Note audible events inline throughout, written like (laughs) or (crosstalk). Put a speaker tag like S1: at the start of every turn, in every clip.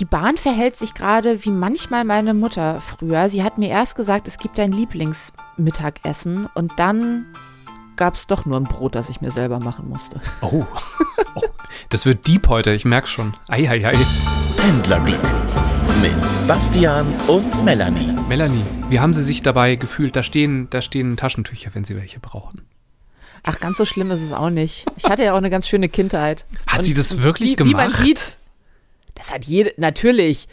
S1: Die Bahn verhält sich gerade wie manchmal meine Mutter früher. Sie hat mir erst gesagt, es gibt ein Lieblingsmittagessen und dann gab es doch nur ein Brot, das ich mir selber machen musste.
S2: Oh. oh. Das wird deep heute, ich merke schon. Eieiei.
S3: Pendlerglück mit Bastian und Melanie.
S2: Melanie, wie haben Sie sich dabei gefühlt? Da stehen, da stehen Taschentücher, wenn Sie welche brauchen.
S1: Ach, ganz so schlimm ist es auch nicht. Ich hatte ja auch eine ganz schöne Kindheit.
S2: Hat und sie das wirklich
S1: wie,
S2: gemacht?
S1: Wie man sieht, das hat jede, natürlich.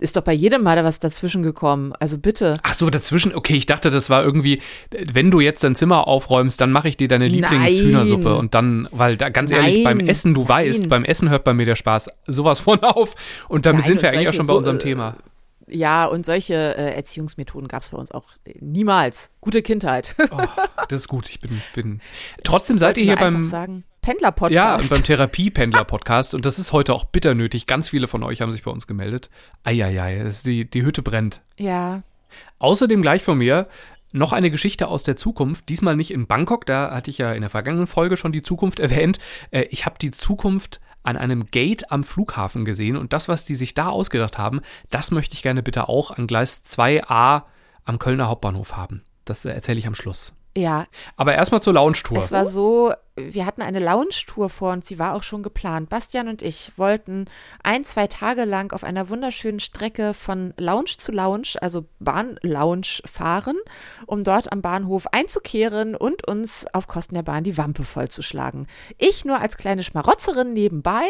S1: Ist doch bei jedem Mal da was dazwischen gekommen. Also bitte.
S2: Ach so, dazwischen. Okay, ich dachte, das war irgendwie, wenn du jetzt dein Zimmer aufräumst, dann mache ich dir deine Lieblingshühnersuppe und dann, weil da ganz Nein. ehrlich, beim Essen, du weißt, beim Essen hört bei mir der Spaß sowas von (laughs) auf. Und damit Nein, sind wir eigentlich auch schon bei unserem so, Thema.
S1: Ja, und solche äh, Erziehungsmethoden gab es bei uns auch niemals. Gute Kindheit.
S2: oh, das ist gut. Ich bin, bin. Trotzdem (laughs) seid ihr hier beim.
S1: Sagen. Pendler-Podcast.
S2: Ja, und beim Therapie-Pendler-Podcast. Und das ist heute auch bitter nötig. Ganz viele von euch haben sich bei uns gemeldet. Eieiei, die, die Hütte brennt.
S1: Ja.
S2: Außerdem gleich von mir noch eine Geschichte aus der Zukunft. Diesmal nicht in Bangkok, da hatte ich ja in der vergangenen Folge schon die Zukunft (laughs) erwähnt. Äh, ich habe die Zukunft an einem Gate am Flughafen gesehen und das, was die sich da ausgedacht haben, das möchte ich gerne bitte auch an Gleis 2a am Kölner Hauptbahnhof haben. Das äh, erzähle ich am Schluss.
S1: Ja.
S2: Aber erstmal zur Lounge-Tour.
S1: Es war so, wir hatten eine Lounge-Tour vor uns, sie war auch schon geplant. Bastian und ich wollten ein, zwei Tage lang auf einer wunderschönen Strecke von Lounge zu Lounge, also Bahn-Lounge fahren, um dort am Bahnhof einzukehren und uns auf Kosten der Bahn die Wampe vollzuschlagen. Ich nur als kleine Schmarotzerin nebenbei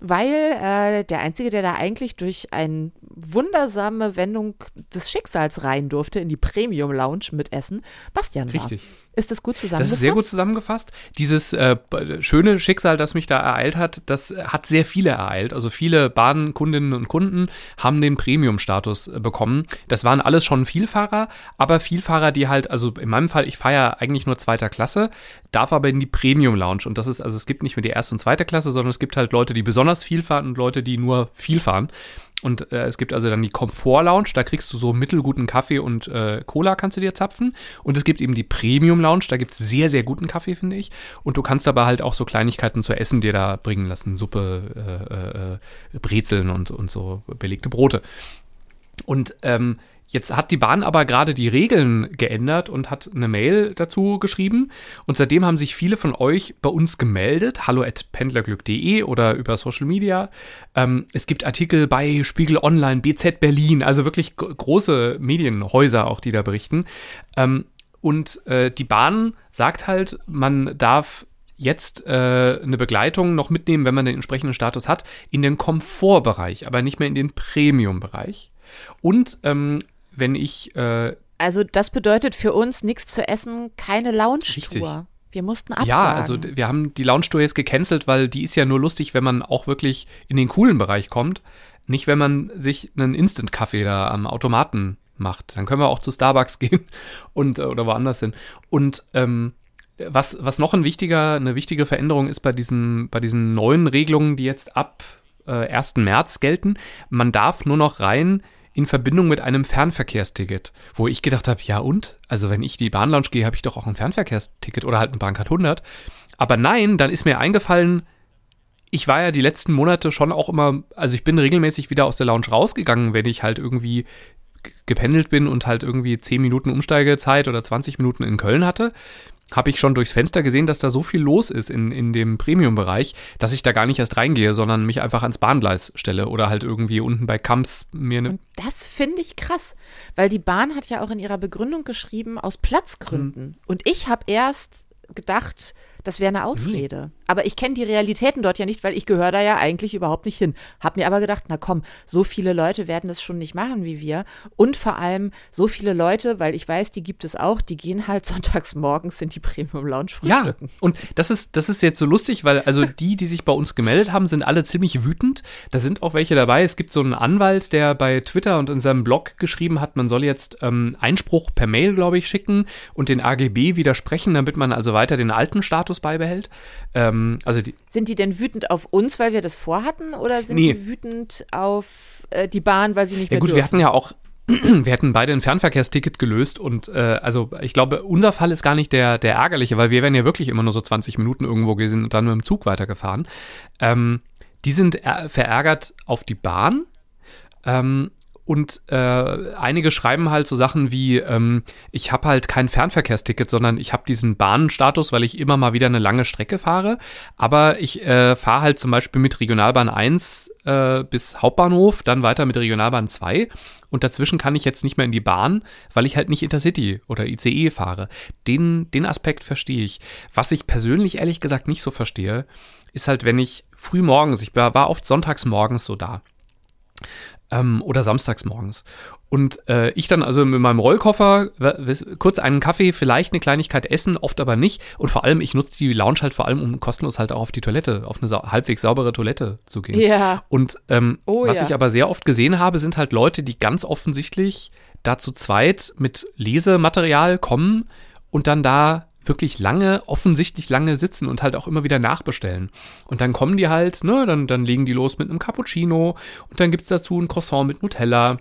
S1: weil äh, der Einzige, der da eigentlich durch eine wundersame Wendung des Schicksals rein durfte in die Premium Lounge mit Essen, Bastian war.
S2: Richtig.
S1: Ist das gut zusammengefasst?
S2: Das ist sehr gut zusammengefasst. Dieses äh, schöne Schicksal, das mich da ereilt hat, das hat sehr viele ereilt. Also viele Bahnkundinnen und Kunden haben den Premium-Status äh, bekommen. Das waren alles schon Vielfahrer, aber Vielfahrer, die halt, also in meinem Fall, ich fahre eigentlich nur zweiter Klasse, darf aber in die Premium-Lounge. Und das ist, also es gibt nicht mehr die erste und zweite Klasse, sondern es gibt halt Leute, die besonders viel fahren und Leute, die nur viel fahren. Und äh, es gibt also dann die Komfort Lounge, da kriegst du so mittelguten Kaffee und äh, Cola kannst du dir zapfen. Und es gibt eben die Premium Lounge, da gibt es sehr, sehr guten Kaffee, finde ich. Und du kannst aber halt auch so Kleinigkeiten zu essen dir da bringen lassen. Suppe, äh, äh, Brezeln und, und so belegte Brote. Und ähm, Jetzt hat die Bahn aber gerade die Regeln geändert und hat eine Mail dazu geschrieben. Und seitdem haben sich viele von euch bei uns gemeldet. Hallo at pendlerglück.de oder über Social Media. Ähm, es gibt Artikel bei Spiegel Online, BZ Berlin, also wirklich große Medienhäuser auch, die da berichten. Ähm, und äh, die Bahn sagt halt, man darf jetzt äh, eine Begleitung noch mitnehmen, wenn man den entsprechenden Status hat, in den Komfortbereich, aber nicht mehr in den Premium-Bereich. Und ähm, wenn ich. Äh,
S1: also, das bedeutet für uns nichts zu essen, keine Lounge-Tour. Wir mussten absagen.
S2: Ja, also wir haben die Lounge-Tour jetzt gecancelt, weil die ist ja nur lustig, wenn man auch wirklich in den coolen Bereich kommt. Nicht, wenn man sich einen Instant-Kaffee da am Automaten macht. Dann können wir auch zu Starbucks (laughs) gehen und äh, oder woanders hin. Und ähm, was, was noch ein wichtiger, eine wichtige Veränderung ist bei diesen, bei diesen neuen Regelungen, die jetzt ab äh, 1. März gelten, man darf nur noch rein, in Verbindung mit einem Fernverkehrsticket, wo ich gedacht habe, ja und? Also wenn ich die Bahnlounge gehe, habe ich doch auch ein Fernverkehrsticket oder halt ein Bahncard 100. Aber nein, dann ist mir eingefallen, ich war ja die letzten Monate schon auch immer, also ich bin regelmäßig wieder aus der Lounge rausgegangen, wenn ich halt irgendwie gependelt bin und halt irgendwie 10 Minuten Umsteigezeit oder 20 Minuten in Köln hatte habe ich schon durchs Fenster gesehen, dass da so viel los ist in, in dem Premium-Bereich, dass ich da gar nicht erst reingehe, sondern mich einfach ans Bahngleis stelle oder halt irgendwie unten bei Kamps mir eine.
S1: Das finde ich krass, weil die Bahn hat ja auch in ihrer Begründung geschrieben, aus Platzgründen. Mhm. Und ich habe erst gedacht, das wäre eine Ausrede. Nie. Aber ich kenne die Realitäten dort ja nicht, weil ich gehöre da ja eigentlich überhaupt nicht hin. Hab mir aber gedacht, na komm, so viele Leute werden das schon nicht machen wie wir. Und vor allem so viele Leute, weil ich weiß, die gibt es auch, die gehen halt (laughs) sonntags morgens in die Premium Lounge frühstücken.
S2: Ja, und das ist, das ist jetzt so lustig, weil also (laughs) die, die sich bei uns gemeldet haben, sind alle ziemlich wütend. Da sind auch welche dabei. Es gibt so einen Anwalt, der bei Twitter und in seinem Blog geschrieben hat, man soll jetzt ähm, Einspruch per Mail, glaube ich, schicken und den AGB widersprechen, damit man also weiter den alten Status beibehält. Ähm, ähm, also die,
S1: sind die denn wütend auf uns, weil wir das vorhatten, oder sind nee. die wütend auf äh, die Bahn, weil sie nicht
S2: ja,
S1: mehr
S2: gut,
S1: dürfen?
S2: wir hatten ja auch (clears throat) wir hätten beide ein Fernverkehrsticket gelöst und äh, also ich glaube, unser Fall ist gar nicht der, der ärgerliche, weil wir wären ja wirklich immer nur so 20 Minuten irgendwo gewesen und dann mit dem Zug weitergefahren. Ähm, die sind verärgert auf die Bahn, Ähm, und äh, einige schreiben halt so Sachen wie, ähm, ich habe halt kein Fernverkehrsticket, sondern ich habe diesen Bahnenstatus, weil ich immer mal wieder eine lange Strecke fahre. Aber ich äh, fahre halt zum Beispiel mit Regionalbahn 1 äh, bis Hauptbahnhof, dann weiter mit Regionalbahn 2. Und dazwischen kann ich jetzt nicht mehr in die Bahn, weil ich halt nicht Intercity oder ICE fahre. Den, den Aspekt verstehe ich. Was ich persönlich ehrlich gesagt nicht so verstehe, ist halt, wenn ich früh morgens, ich war oft sonntags morgens so da ähm, oder samstags morgens. Und äh, ich dann also mit meinem Rollkoffer kurz einen Kaffee, vielleicht eine Kleinigkeit essen, oft aber nicht. Und vor allem, ich nutze die Lounge halt vor allem, um kostenlos halt auch auf die Toilette, auf eine sa halbwegs saubere Toilette zu gehen.
S1: Ja.
S2: Und ähm,
S1: Oh
S2: was
S1: ja.
S2: ich aber sehr oft gesehen habe, sind halt Leute, die ganz offensichtlich da zu zweit mit Lesematerial kommen und dann da wirklich lange, offensichtlich lange sitzen und halt auch immer wieder nachbestellen. Und dann kommen die halt, ne, dann, dann legen die los mit einem Cappuccino und dann gibt's dazu ein Croissant mit Nutella.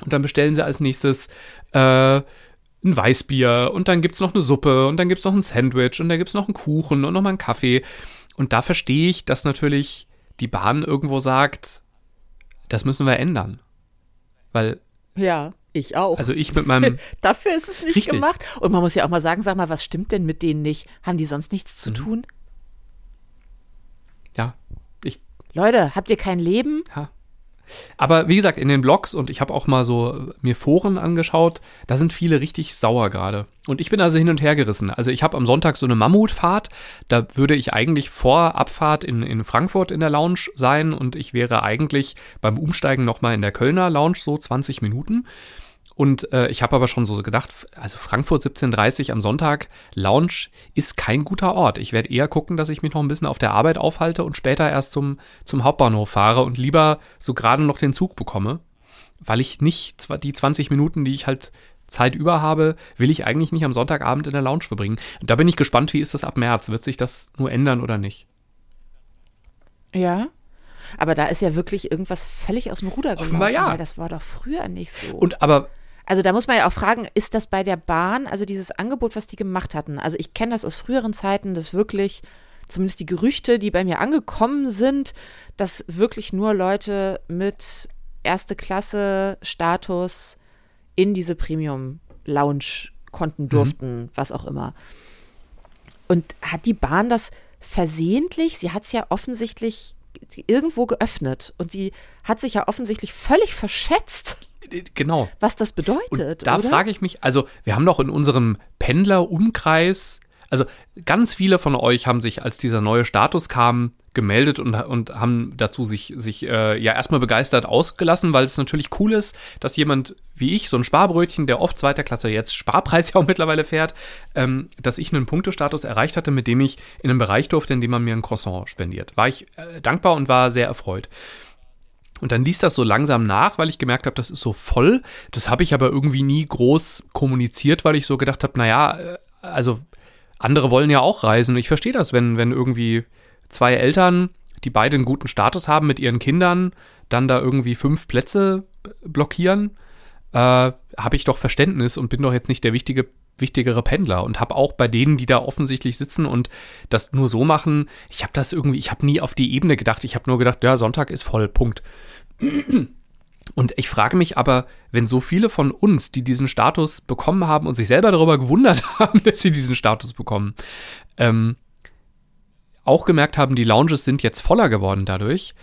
S2: Und dann bestellen sie als nächstes äh, ein Weißbier und dann gibt's noch eine Suppe und dann gibt's noch ein Sandwich und dann gibt's noch einen Kuchen und nochmal einen Kaffee. Und da verstehe ich, dass natürlich die Bahn irgendwo sagt, das müssen wir ändern. Weil,
S1: Ja, ich auch.
S2: also ich mit meinem, (laughs)
S1: Dafür ist es nicht
S2: Richtig.
S1: gemacht. Und man muss ja auch mal sagen, sag mal, was stimmt denn mit denen nicht? Haben die sonst nichts
S2: Mhm.
S1: zu tun?
S2: ja, ich
S1: Leute, habt ihr kein Leben?
S2: Ja. Aber wie gesagt, in den Blogs und ich habe auch mal so mir Foren angeschaut, da sind viele richtig sauer gerade. Und ich bin also hin und her gerissen. Also ich habe am Sonntag so eine Mammutfahrt, da würde ich eigentlich vor Abfahrt in, in Frankfurt in der Lounge sein und ich wäre eigentlich beim Umsteigen nochmal in der Kölner Lounge so 20 Minuten. Und äh, ich habe aber schon so gedacht, also Frankfurt 17.30 am Sonntag, Lounge ist kein guter Ort. Ich werde eher gucken, dass ich mich noch ein bisschen auf der Arbeit aufhalte und später erst zum, zum Hauptbahnhof fahre und lieber so gerade noch den Zug bekomme, weil ich nicht die 20 Minuten, die ich halt Zeit über habe, will ich eigentlich nicht am Sonntagabend in der Lounge verbringen. Und da bin ich gespannt, wie ist das ab März? Wird sich das nur ändern oder nicht?
S1: Ja. Aber da ist ja wirklich irgendwas völlig aus dem Ruder gelaufen,
S2: Offenbar ja.
S1: weil das war doch früher nicht so.
S2: Und aber
S1: Also da muss man ja auch fragen, ist das bei der Bahn, also dieses Angebot, was die gemacht hatten? Also ich kenne das aus früheren Zeiten, dass wirklich, zumindest die Gerüchte, die bei mir angekommen sind, dass wirklich nur Leute mit erste Klasse Status in diese Premium Lounge konnten, durften, was auch immer. Und hat die Bahn das versehentlich? Sie hat es ja offensichtlich irgendwo geöffnet und sie hat sich ja offensichtlich völlig verschätzt
S2: genau.
S1: was das bedeutet.
S2: Und da
S1: oder?
S2: frage ich mich, also wir haben doch in unserem Pendlerumkreis, also ganz viele von euch haben sich, als dieser neue Status kam, gemeldet und, und haben dazu sich, sich äh, ja erstmal begeistert ausgelassen, weil es natürlich cool ist, dass jemand wie ich, so ein Sparbrötchen, der oft zweiter Klasse jetzt Sparpreis (laughs) ja auch mittlerweile fährt, ähm, dass ich einen Punktestatus erreicht hatte, mit dem ich in einen Bereich durfte, in dem man mir ein Croissant spendiert. War ich äh, dankbar und war sehr erfreut. Und dann ließ das so langsam nach, weil ich gemerkt habe, das ist so voll. Das habe ich aber irgendwie nie groß kommuniziert, weil ich so gedacht habe, naja, äh, also andere wollen ja auch reisen. Ich verstehe das, wenn, wenn irgendwie zwei Eltern, die beide einen guten Status haben mit ihren Kindern, dann da irgendwie fünf Plätze blockieren, äh, habe ich doch Verständnis und bin doch jetzt nicht der wichtige, wichtigere Pendler und habe auch bei denen, die da offensichtlich sitzen und das nur so machen, ich habe das irgendwie, ich habe nie auf die Ebene gedacht. Ich habe nur gedacht, ja, Sonntag ist voll, Punkt. (clears throat) Und ich frage mich aber, wenn so viele von uns, die diesen Status bekommen haben und sich selber darüber gewundert (laughs) haben, dass sie diesen Status bekommen, ähm, auch gemerkt haben, die Lounges sind jetzt voller geworden dadurch,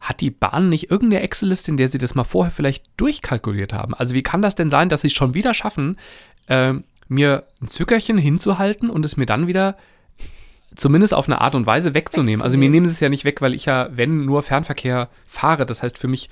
S2: hat die Bahn nicht irgendeine Excel-Liste, in der sie das mal vorher vielleicht durchkalkuliert haben? Also wie kann das denn sein, dass sie es schon wieder schaffen, ähm, mir ein Zückerchen hinzuhalten und es mir dann wieder zumindest auf eine Art und Weise wegzunehmen. Also mir
S1: Wegzunehmen.
S2: nehmen sie es ja nicht weg, weil ich ja, wenn nur Fernverkehr fahre. Das heißt, für mich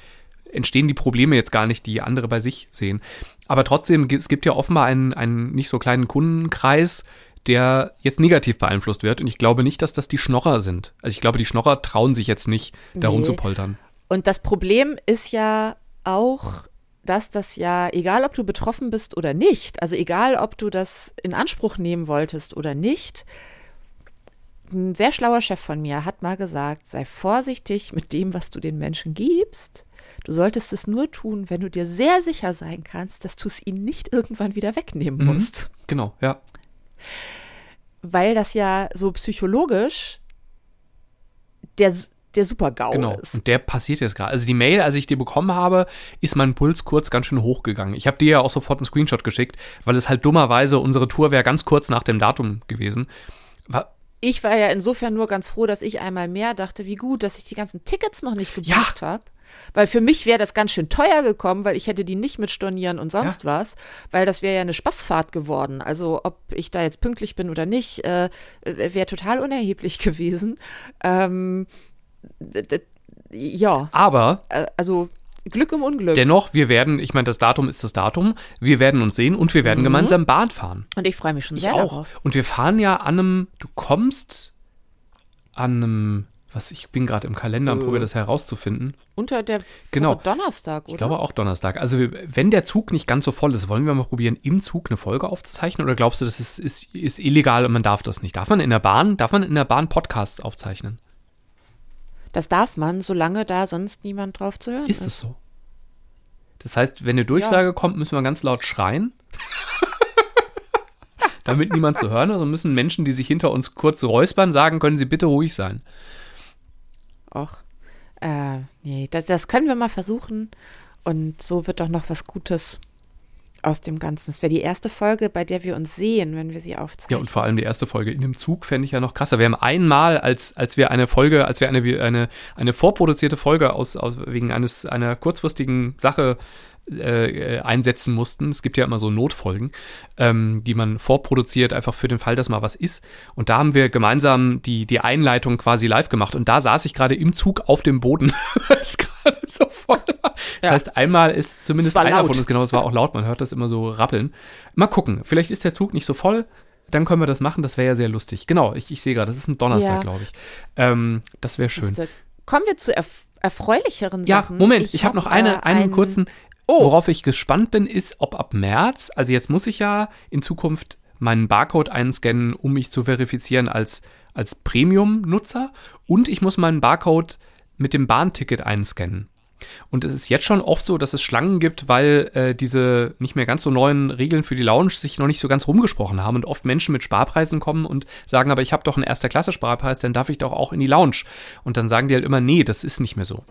S2: entstehen die Probleme jetzt gar nicht, die andere bei sich sehen. Aber trotzdem, es gibt ja offenbar einen, einen nicht so kleinen Kundenkreis, der jetzt negativ beeinflusst wird. Und ich glaube nicht, dass das die Schnorrer sind. Also ich glaube, die Schnorrer trauen sich jetzt nicht, darum
S1: Nee.
S2: zu poltern.
S1: Und das Problem ist ja auch, dass das ja, egal ob du betroffen bist oder nicht, also egal ob du das in Anspruch nehmen wolltest oder nicht, ein sehr schlauer Chef von mir hat mal gesagt, sei vorsichtig mit dem, was du den Menschen gibst. Du solltest es nur tun, wenn du dir sehr sicher sein kannst, dass du es ihnen nicht irgendwann wieder wegnehmen
S2: Mhm.
S1: musst.
S2: Genau, ja.
S1: weil das ja so psychologisch der, der Super-GAU
S2: Genau.
S1: ist.
S2: Und der passiert jetzt gerade. Also die Mail, als ich die bekommen habe, ist mein Puls kurz ganz schön hochgegangen. Ich habe dir ja auch sofort einen Screenshot geschickt, weil es halt dummerweise, unsere Tour wäre ganz kurz nach dem Datum gewesen. War,
S1: Ich war ja insofern nur ganz froh, dass ich einmal mehr dachte, wie gut, dass ich die ganzen Tickets noch nicht gebucht habe. Weil für mich wäre das ganz schön teuer gekommen, weil ich hätte die nicht mit Stornieren und sonst was, weil das wäre ja eine Spaßfahrt geworden. Also ob ich da jetzt pünktlich bin oder nicht, äh, wäre total unerheblich (laughs) gewesen. Ähm, ja,
S2: aber
S1: also Glück im Unglück.
S2: dennoch, wir werden, ich meine, das Datum ist das Datum, wir werden uns sehen und wir werden gemeinsam Bahn fahren.
S1: und ich freue mich schon
S2: Ich
S1: sehr
S2: auch.
S1: darauf.
S2: Und wir fahren ja an einem, du kommst an einem, was, ich bin gerade im Kalender und
S1: Äh.
S2: probiere das herauszufinden.
S1: Unter der
S2: Genau.
S1: Donnerstag, oder?
S2: Ich glaube auch Donnerstag. Also wir- wenn der Zug nicht ganz so voll ist, wollen wir mal probieren, im Zug eine Folge aufzuzeichnen? Oder glaubst du, das ist, ist, ist illegal und man darf das nicht? Darf man in der Bahn, darf man in der Bahn Podcasts aufzeichnen?
S1: Das darf man, solange da sonst niemand drauf zu hören ist.
S2: Ist es so? Das heißt, wenn eine Durchsage kommt, müssen wir ganz laut schreien. (laughs) Damit niemand zu hören ist. Also müssen Menschen, die sich hinter uns kurz räuspern, sagen, können sie bitte ruhig sein.
S1: Och, äh, nee, das, das können wir mal versuchen. Und so wird doch noch was Gutes aus dem Ganzen. Es wäre die erste Folge, bei der wir uns sehen, wenn wir sie
S2: Ja,
S1: aufzeichnen.
S2: und vor allem die erste Folge in dem Zug fände ich ja noch krasser. Wir haben einmal, als, als wir eine Folge, als wir eine, eine, eine vorproduzierte Folge aus, aus wegen eines einer kurzfristigen Sache äh, äh, einsetzen mussten. Es gibt ja immer so Notfolgen, ähm, die man vorproduziert, einfach für den Fall, dass mal was ist. Und da haben wir gemeinsam die, die Einleitung quasi live gemacht. Und da saß ich gerade im Zug auf dem Boden, (laughs) weil es gerade so voll war. Das
S1: Ja.
S2: heißt, einmal ist zumindest einer
S1: laut.
S2: von uns, genau, es war auch laut, man hört das immer so rappeln. Mal gucken, vielleicht ist der Zug nicht so voll. Dann können wir das machen, das wäre ja sehr lustig. Genau, ich, ich sehe gerade, das ist ein Donnerstag,
S1: Ja.
S2: glaube ich. Ähm, das wäre schön.
S1: Siehste, Kommen wir zu erf erfreulicheren
S2: Ja,
S1: Sachen.
S2: Moment, ich, habe
S1: hab,
S2: noch eine,
S1: äh,
S2: einen
S1: ein-
S2: kurzen.
S1: Oh.
S2: Worauf ich gespannt bin, ist, ob ab März, also jetzt muss ich ja in Zukunft meinen Barcode einscannen, um mich zu verifizieren als, als Premium-Nutzer und ich muss meinen Barcode mit dem Bahnticket einscannen. Und es ist jetzt schon oft so, dass es Schlangen gibt, weil äh, diese nicht mehr ganz so neuen Regeln für die Lounge sich noch nicht so ganz rumgesprochen haben und oft Menschen mit Sparpreisen kommen und sagen, aber ich habe doch einen erster Klasse Sparpreis, dann darf ich doch auch in die Lounge. Und dann sagen die halt immer, nee, das ist nicht mehr so.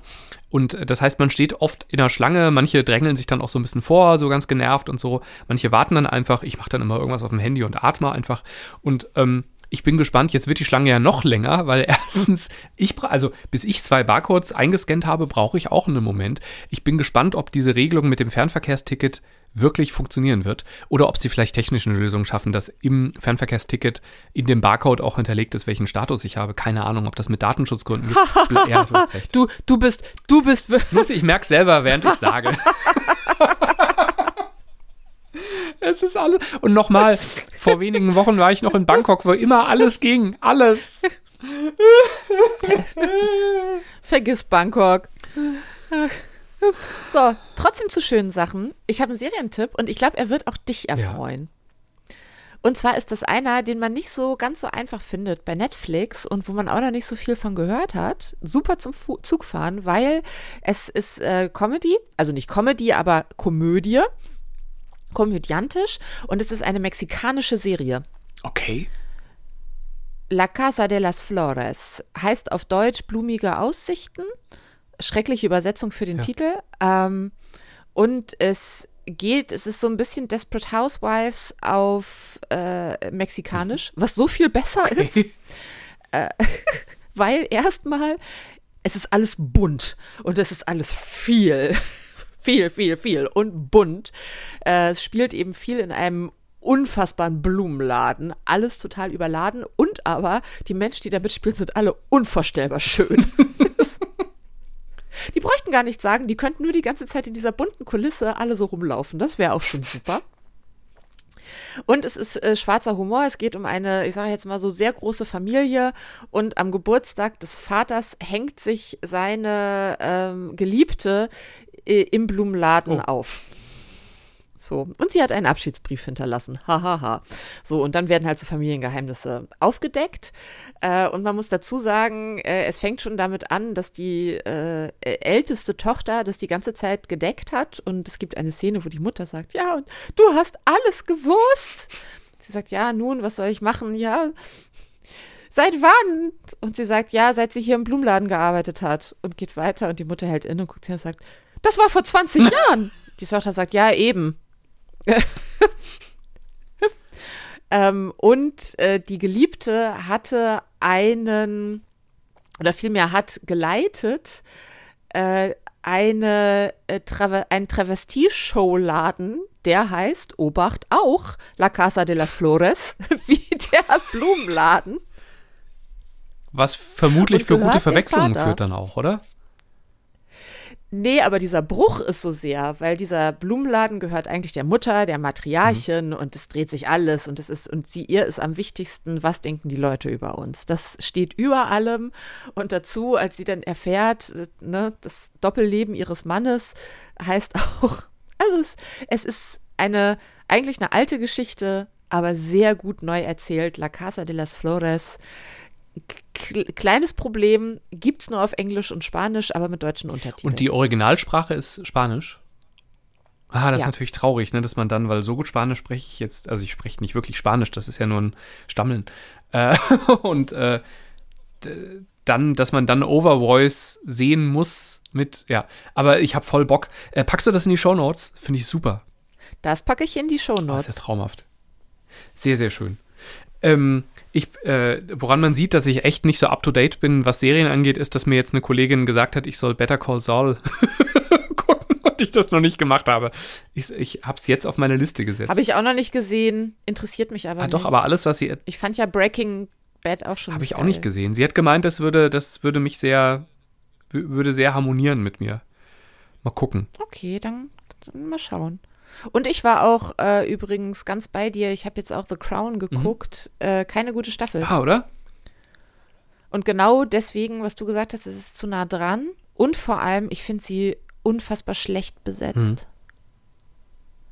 S2: Und äh, das heißt, man steht oft in der Schlange, manche drängeln sich dann auch so ein bisschen vor, so ganz genervt und so. Manche warten dann einfach, ich mache dann immer irgendwas auf dem Handy und atme einfach. Und ähm, ich bin gespannt, jetzt wird die Schlange ja noch länger, weil (laughs) erstens, ich also bis ich zwei Barcodes eingescannt habe, brauche ich auch einen Moment. Ich bin gespannt, ob diese Regelung mit dem Fernverkehrsticket wirklich funktionieren wird oder ob sie vielleicht technisch eine Lösung schaffen, dass im Fernverkehrsticket in dem Barcode auch hinterlegt ist, welchen Status ich habe. Keine Ahnung, ob das mit Datenschutzgründen gibt. (laughs) Ja, du.
S1: Du, du bist, du bist.
S2: Muss ich merke selber, während ich sage. (laughs) es ist alles. Und nochmal, vor wenigen Wochen war ich noch in Bangkok, wo immer alles ging. Alles.
S1: Vergiss Bangkok. So, trotzdem zu schönen Sachen. Ich habe einen Serientipp und ich glaube, er wird auch dich erfreuen. Und zwar ist das einer, den man nicht so ganz so einfach findet bei Netflix und wo man auch noch nicht so viel von gehört hat. Super zum Fu Zugfahren, weil es ist äh, Comedy, also nicht Comedy, aber Komödie, komödiantisch und es ist eine mexikanische Serie.
S2: Okay.
S1: La Casa de las Flores heißt auf Deutsch blumige Aussichten. Schreckliche Übersetzung für den
S2: Ja.
S1: Titel. Ähm, und es geht, es ist so ein bisschen Desperate Housewives auf äh, Mexikanisch, was so viel besser ist, (laughs) weil erstmal es ist alles bunt und es ist alles viel, viel, viel, viel und bunt. Äh, es spielt eben viel in einem unfassbaren Blumenladen, alles total überladen und aber die Menschen, die da mitspielen, sind alle unvorstellbar schön. (laughs) die bräuchten gar nichts sagen, die könnten nur die ganze Zeit in dieser bunten Kulisse alle so rumlaufen. Das wäre auch schon super. Und es ist äh, schwarzer Humor. Es geht um eine, ich sage jetzt mal so, sehr große Familie. Und am Geburtstag des Vaters hängt sich seine ähm, Geliebte äh, im Blumenladen
S2: Oh.
S1: auf. So. Und sie hat einen Abschiedsbrief hinterlassen. Hahaha. Ha, ha. So, und dann werden halt so Familiengeheimnisse aufgedeckt. Äh, und man muss dazu sagen, äh, es fängt schon damit an, dass die äh, älteste Tochter das die ganze Zeit gedeckt hat. Und es gibt eine Szene, wo die Mutter sagt, ja, und du hast alles gewusst. Sie sagt, ja, nun, was soll ich machen? Ja, seit wann? Und sie sagt, ja, seit sie hier im Blumenladen gearbeitet hat. Und geht weiter und die Mutter hält inne und guckt sie und sagt, das war vor 20 (laughs) Jahren. Die Tochter sagt, ja, eben. (laughs) ähm, und äh, die Geliebte hatte einen, oder vielmehr hat geleitet, äh, eine, äh, Trave einen Travestie-Show-Laden, der heißt, Obacht, auch La Casa de las Flores, (laughs) wie der Blumenladen.
S2: Was vermutlich für gute Verwechslungen führt dann auch, oder?
S1: Nee, aber dieser Bruch ist so sehr, weil dieser Blumenladen gehört eigentlich der Mutter, der Matriarchin und es dreht sich alles und es ist, und sie, ihr ist am wichtigsten, was denken die Leute über uns. Das steht über allem und dazu, als sie dann erfährt, äh, ne, das Doppelleben ihres Mannes heißt auch, (laughs) also es, es ist eine, eigentlich eine alte Geschichte, aber sehr gut neu erzählt. La Casa de las Flores. Kleines Problem, gibt's nur auf Englisch und Spanisch, aber mit deutschen Untertiteln.
S2: Und die Originalsprache ist Spanisch? Ah, das ist
S1: Ja.
S2: natürlich traurig, ne, dass man dann, weil so gut Spanisch spreche ich jetzt, also ich spreche nicht wirklich Spanisch, das ist ja nur ein Stammeln. Äh, (laughs) und äh, dann, dass man dann Overvoice sehen muss mit, ja. Aber ich habe voll Bock. Äh, packst du das in die Shownotes? Finde ich super.
S1: Das packe ich in die
S2: Oh, das ist ja traumhaft. Sehr, sehr schön. Ähm, ich, äh, woran man sieht, dass ich echt nicht so up to date bin, was Serien angeht, ist, dass mir jetzt eine Kollegin gesagt hat, ich soll Better Call Saul (laughs) gucken und ich das noch nicht gemacht habe. Ich, ich habe es jetzt auf meine Liste gesetzt.
S1: Habe ich auch noch nicht gesehen, interessiert mich aber
S2: ah,
S1: nicht.
S2: doch, aber alles, was sie
S1: ich fand ja Breaking Bad auch schon.
S2: habe ich auch
S1: geil.
S2: nicht gesehen. Sie hat gemeint, das würde, das würde mich sehr, wü- würde sehr harmonieren mit mir. Mal gucken.
S1: Okay, dann, dann mal schauen. Und ich war auch äh, übrigens ganz bei dir. Ich habe jetzt auch The Crown geguckt. Äh, keine gute Staffel.
S2: Ja, oder?
S1: Und genau deswegen, was du gesagt hast, es ist zu nah dran. Und vor allem, ich finde sie unfassbar schlecht besetzt.
S2: Mhm.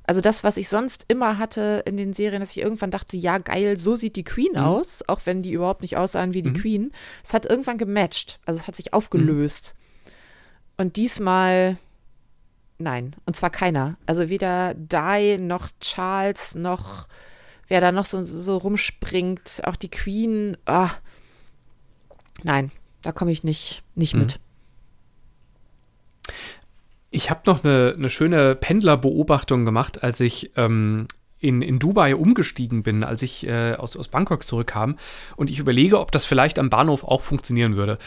S1: Also das, was ich sonst immer hatte in den Serien, dass ich irgendwann dachte, ja geil, so sieht die Queen
S2: Mhm.
S1: aus, auch wenn die überhaupt nicht aussahen wie die
S2: Mhm.
S1: Queen. Es hat irgendwann gematcht, also es hat sich aufgelöst. Und diesmal, nein, und zwar keiner. Also weder Di noch Charles noch wer da noch so, so rumspringt, auch die Queen, ah, nein, da komme ich nicht, nicht
S2: Mhm.
S1: mit.
S2: Ich habe noch eine, eine schöne Pendlerbeobachtung gemacht, als ich ähm, in, in Dubai umgestiegen bin, als ich äh, aus, aus Bangkok zurückkam. Und ich überlege, ob das vielleicht am Bahnhof auch funktionieren würde.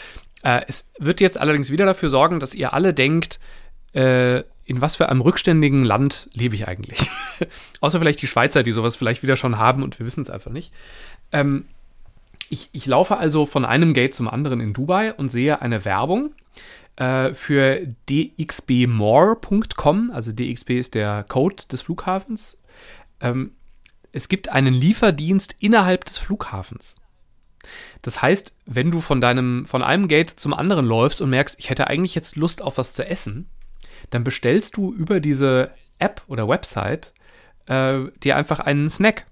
S2: Äh, es wird jetzt allerdings wieder dafür sorgen, dass ihr alle denkt, äh, in was für einem rückständigen Land lebe ich eigentlich? (laughs) Außer vielleicht die Schweizer, die sowas vielleicht wieder schon haben und wir wissen es einfach nicht. Ähm, ich, ich laufe also von einem Gate zum anderen in Dubai und sehe eine Werbung äh, für dxbmore.com. Also DXB ist der Code des Flughafens. Ähm, es gibt einen Lieferdienst innerhalb des Flughafens. Das heißt, wenn du von deinem, von einem Gate zum anderen läufst und merkst, ich hätte eigentlich jetzt Lust auf was zu essen, dann bestellst du über diese App oder Website äh, dir einfach einen Snack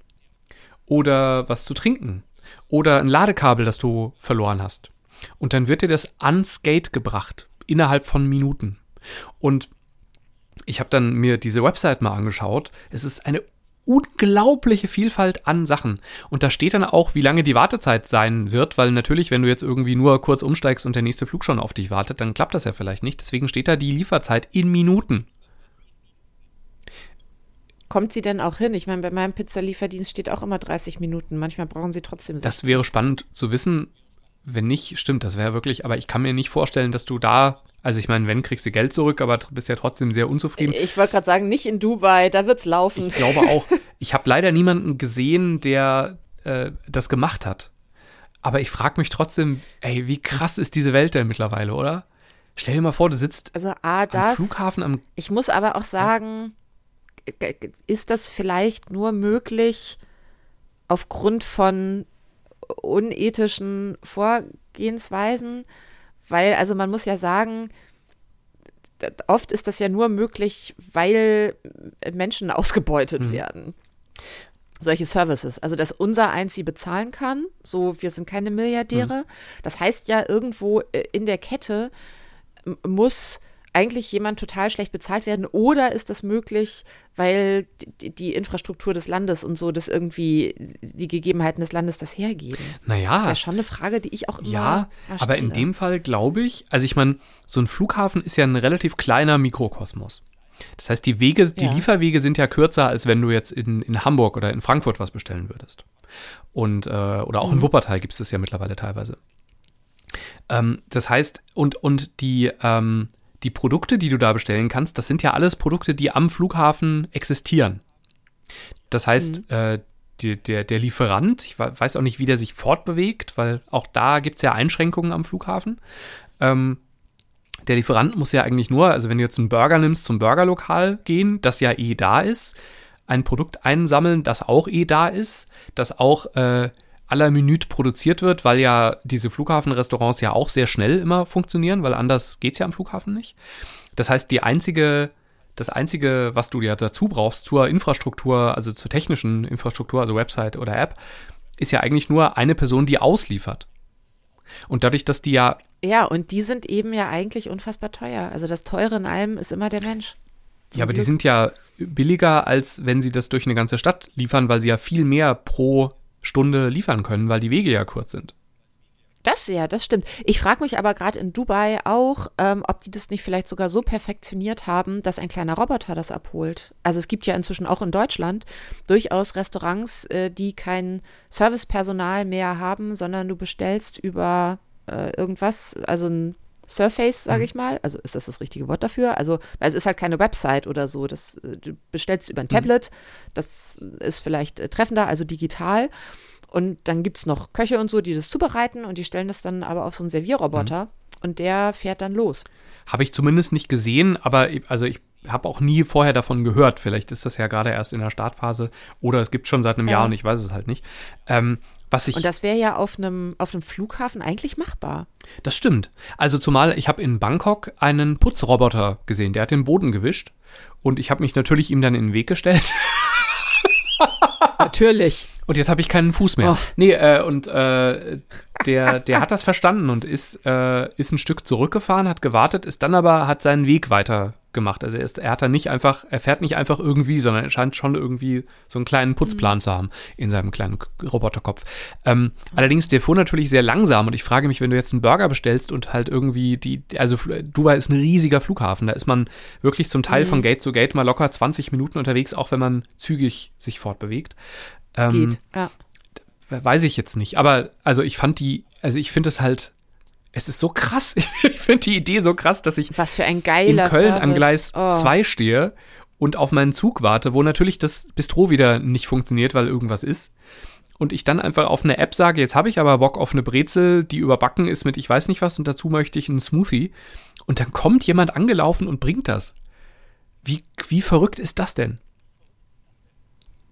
S2: oder was zu trinken oder ein Ladekabel, das du verloren hast. Und dann wird dir das ans Gate gebracht, innerhalb von Minuten. Und ich habe dann mir diese Website mal angeschaut. Es ist eine unglaubliche Vielfalt an Sachen. Und da steht dann auch, wie lange die Wartezeit sein wird, weil natürlich, wenn du jetzt irgendwie nur kurz umsteigst und der nächste Flug schon auf dich wartet, dann klappt das ja vielleicht nicht. Deswegen steht da die Lieferzeit in Minuten.
S1: Kommt sie denn auch hin? Ich meine, bei meinem Pizzalieferdienst steht auch immer 30 Minuten. Manchmal brauchen sie trotzdem 60.
S2: Das wäre spannend zu wissen. Wenn nicht, stimmt, das wäre wirklich, aber ich kann mir nicht vorstellen, dass du da, also ich meine, wenn, kriegst du Geld zurück, aber bist ja trotzdem sehr unzufrieden.
S1: Ich wollte gerade sagen, nicht in Dubai, da wird's laufen.
S2: Ich glaube auch. (laughs) Ich habe leider niemanden gesehen, der äh, das gemacht hat. Aber ich frage mich trotzdem, ey, wie krass ist diese Welt denn mittlerweile, oder? Stell dir mal vor, du sitzt
S1: Also A,
S2: am
S1: das.
S2: Flughafen am.
S1: Ich muss aber auch sagen, ist das vielleicht nur möglich aufgrund von unethischen Vorgehensweisen? Weil, also man muss ja sagen, oft ist das ja nur möglich, weil Menschen (laughs) ausgebeutet
S2: Mhm.
S1: werden. Solche Services. Also, dass unser eins sie bezahlen kann, so wir sind keine Milliardäre. Das heißt ja, irgendwo äh, in der Kette muss eigentlich jemand total schlecht bezahlt werden oder ist das möglich, weil die, die Infrastruktur des Landes und so das irgendwie die Gegebenheiten des Landes das hergeben?
S2: Naja.
S1: Das ist ja schon eine Frage, die ich auch immer
S2: Ja,
S1: mal
S2: aber in dem Fall glaube ich, also ich meine, so ein Flughafen ist ja ein relativ kleiner Mikrokosmos. Das heißt, die Wege, die
S1: Ja.
S2: Lieferwege sind ja kürzer, als wenn du jetzt in, in Hamburg oder in Frankfurt was bestellen würdest. Und, äh, oder auch in Wuppertal gibt es das ja mittlerweile teilweise. Ähm, das heißt, und, und die, ähm, die Produkte, die du da bestellen kannst, das sind ja alles Produkte, die am Flughafen existieren. Das heißt, äh, die, der, der Lieferant, ich we- weiß auch nicht, wie der sich fortbewegt, weil auch da gibt es ja Einschränkungen am Flughafen. Ähm, der Lieferant muss ja eigentlich nur, also wenn du jetzt einen Burger nimmst, zum Burgerlokal gehen, das ja eh da ist, ein Produkt einsammeln, das auch eh da ist, das auch äh, aller Minute produziert wird, weil ja diese Flughafenrestaurants ja auch sehr schnell immer funktionieren, weil anders geht es ja am Flughafen nicht. Das heißt, die einzige, das einzige, was du ja dazu brauchst zur Infrastruktur, also zur technischen Infrastruktur, also Website oder App, ist ja eigentlich nur eine Person, die ausliefert. Und dadurch, dass die ja
S1: Ja, und die sind eben ja eigentlich unfassbar teuer. Also das Teure in allem ist immer der Mensch.
S2: Ja, aber die
S1: Glück.
S2: sind ja billiger, als wenn sie das durch eine ganze Stadt liefern, weil sie ja viel mehr pro Stunde liefern können, weil die Wege ja kurz sind.
S1: Das ja, das stimmt. Ich frage mich aber gerade in Dubai auch, ähm, ob die das nicht vielleicht sogar so perfektioniert haben, dass ein kleiner Roboter das abholt. Also es gibt ja inzwischen auch in Deutschland durchaus Restaurants, äh, die kein Servicepersonal mehr haben, sondern du bestellst über äh, irgendwas, also ein Surface, sage ich mal. Also ist das das richtige Wort dafür? Also weil es ist halt keine Website oder so. Das, äh, du bestellst über ein Tablet. Das ist vielleicht äh, treffender, also digital. Und dann gibt es noch Köche und so, die das zubereiten und die stellen das dann aber auf so einen Servierroboter und der fährt dann los.
S2: Habe ich zumindest nicht gesehen, aber ich- also ich habe auch nie vorher davon gehört. Vielleicht ist das ja gerade erst in der Startphase oder es gibt schon seit einem
S1: Ja.
S2: Jahr und ich weiß es halt nicht. Ähm, was ich
S1: Und das wäre ja auf einem auf einem Flughafen eigentlich machbar.
S2: Das stimmt. Also zumal ich habe in Bangkok einen Putzroboter gesehen, der hat den Boden gewischt und ich habe mich natürlich ihm dann in den Weg gestellt (laughs)
S1: Natürlich.
S2: und jetzt habe ich keinen Fuß mehr.
S1: Oh.
S2: Nee, äh, und äh, der, der hat das verstanden und ist, äh, ist ein Stück zurückgefahren, hat gewartet, ist dann aber, hat seinen Weg weiter gemacht. Also er, ist, er hat dann nicht einfach, er fährt nicht einfach irgendwie, sondern er scheint schon irgendwie so einen kleinen Putzplan zu haben in seinem kleinen Roboterkopf. Ähm, allerdings, der fuhr natürlich sehr langsam und ich frage mich, wenn du jetzt einen Burger bestellst und halt irgendwie die, also Dubai ist ein riesiger Flughafen, da ist man wirklich zum Teil von Gate zu Gate mal locker 20 Minuten unterwegs, auch wenn man zügig sich fortbewegt. Ähm,
S1: Geht. Ja.
S2: Weiß ich jetzt nicht. Aber also ich fand die, also ich finde es halt, es ist so krass. (laughs) Ich finde die Idee so krass, dass ich
S1: Was für ein
S2: in Köln
S1: Service.
S2: am Gleis
S1: Oh.
S2: 2 stehe und auf meinen Zug warte, wo natürlich das Bistro wieder nicht funktioniert, weil irgendwas ist. Und ich dann einfach auf eine App sage, jetzt habe ich aber Bock auf eine Brezel, die überbacken ist mit ich weiß nicht was und dazu möchte ich einen Smoothie. Und dann kommt jemand angelaufen und bringt das. Wie, wie verrückt ist das denn?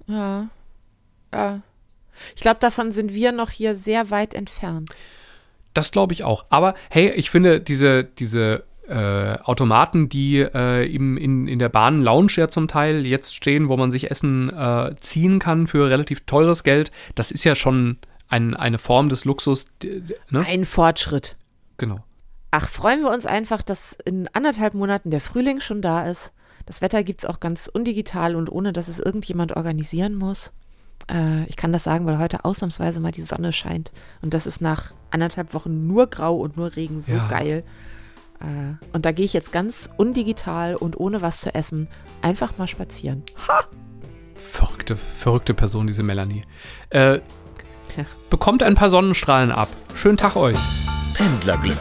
S1: Ja. ja. Ich glaube, davon sind wir noch hier sehr weit entfernt.
S2: Das glaube ich auch. Aber hey, ich finde diese, diese äh, Automaten, die äh, eben in, in der Bahn Lounge ja zum Teil jetzt stehen, wo man sich Essen äh, ziehen kann für relativ teures Geld, das ist ja schon ein, eine Form des Luxus. Ne?
S1: Ein Fortschritt.
S2: Genau.
S1: Ach, freuen wir uns einfach, dass in anderthalb Monaten der Frühling schon da ist. Das Wetter gibt es auch ganz undigital und ohne, dass es irgendjemand organisieren muss. Äh, ich kann das sagen, weil heute ausnahmsweise mal die Sonne scheint. Und das ist nach anderthalb Wochen nur grau und nur Regen so
S2: Ja.
S1: geil. Äh, und da gehe ich jetzt ganz undigital und ohne was zu essen einfach mal spazieren.
S2: Verrückte, verrückte Person, diese Melanie. Äh,
S1: Ja.
S2: bekommt ein paar Sonnenstrahlen ab. Schönen Tag euch.
S3: Pendlerglück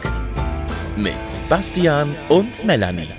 S3: mit Bastian und Melanie.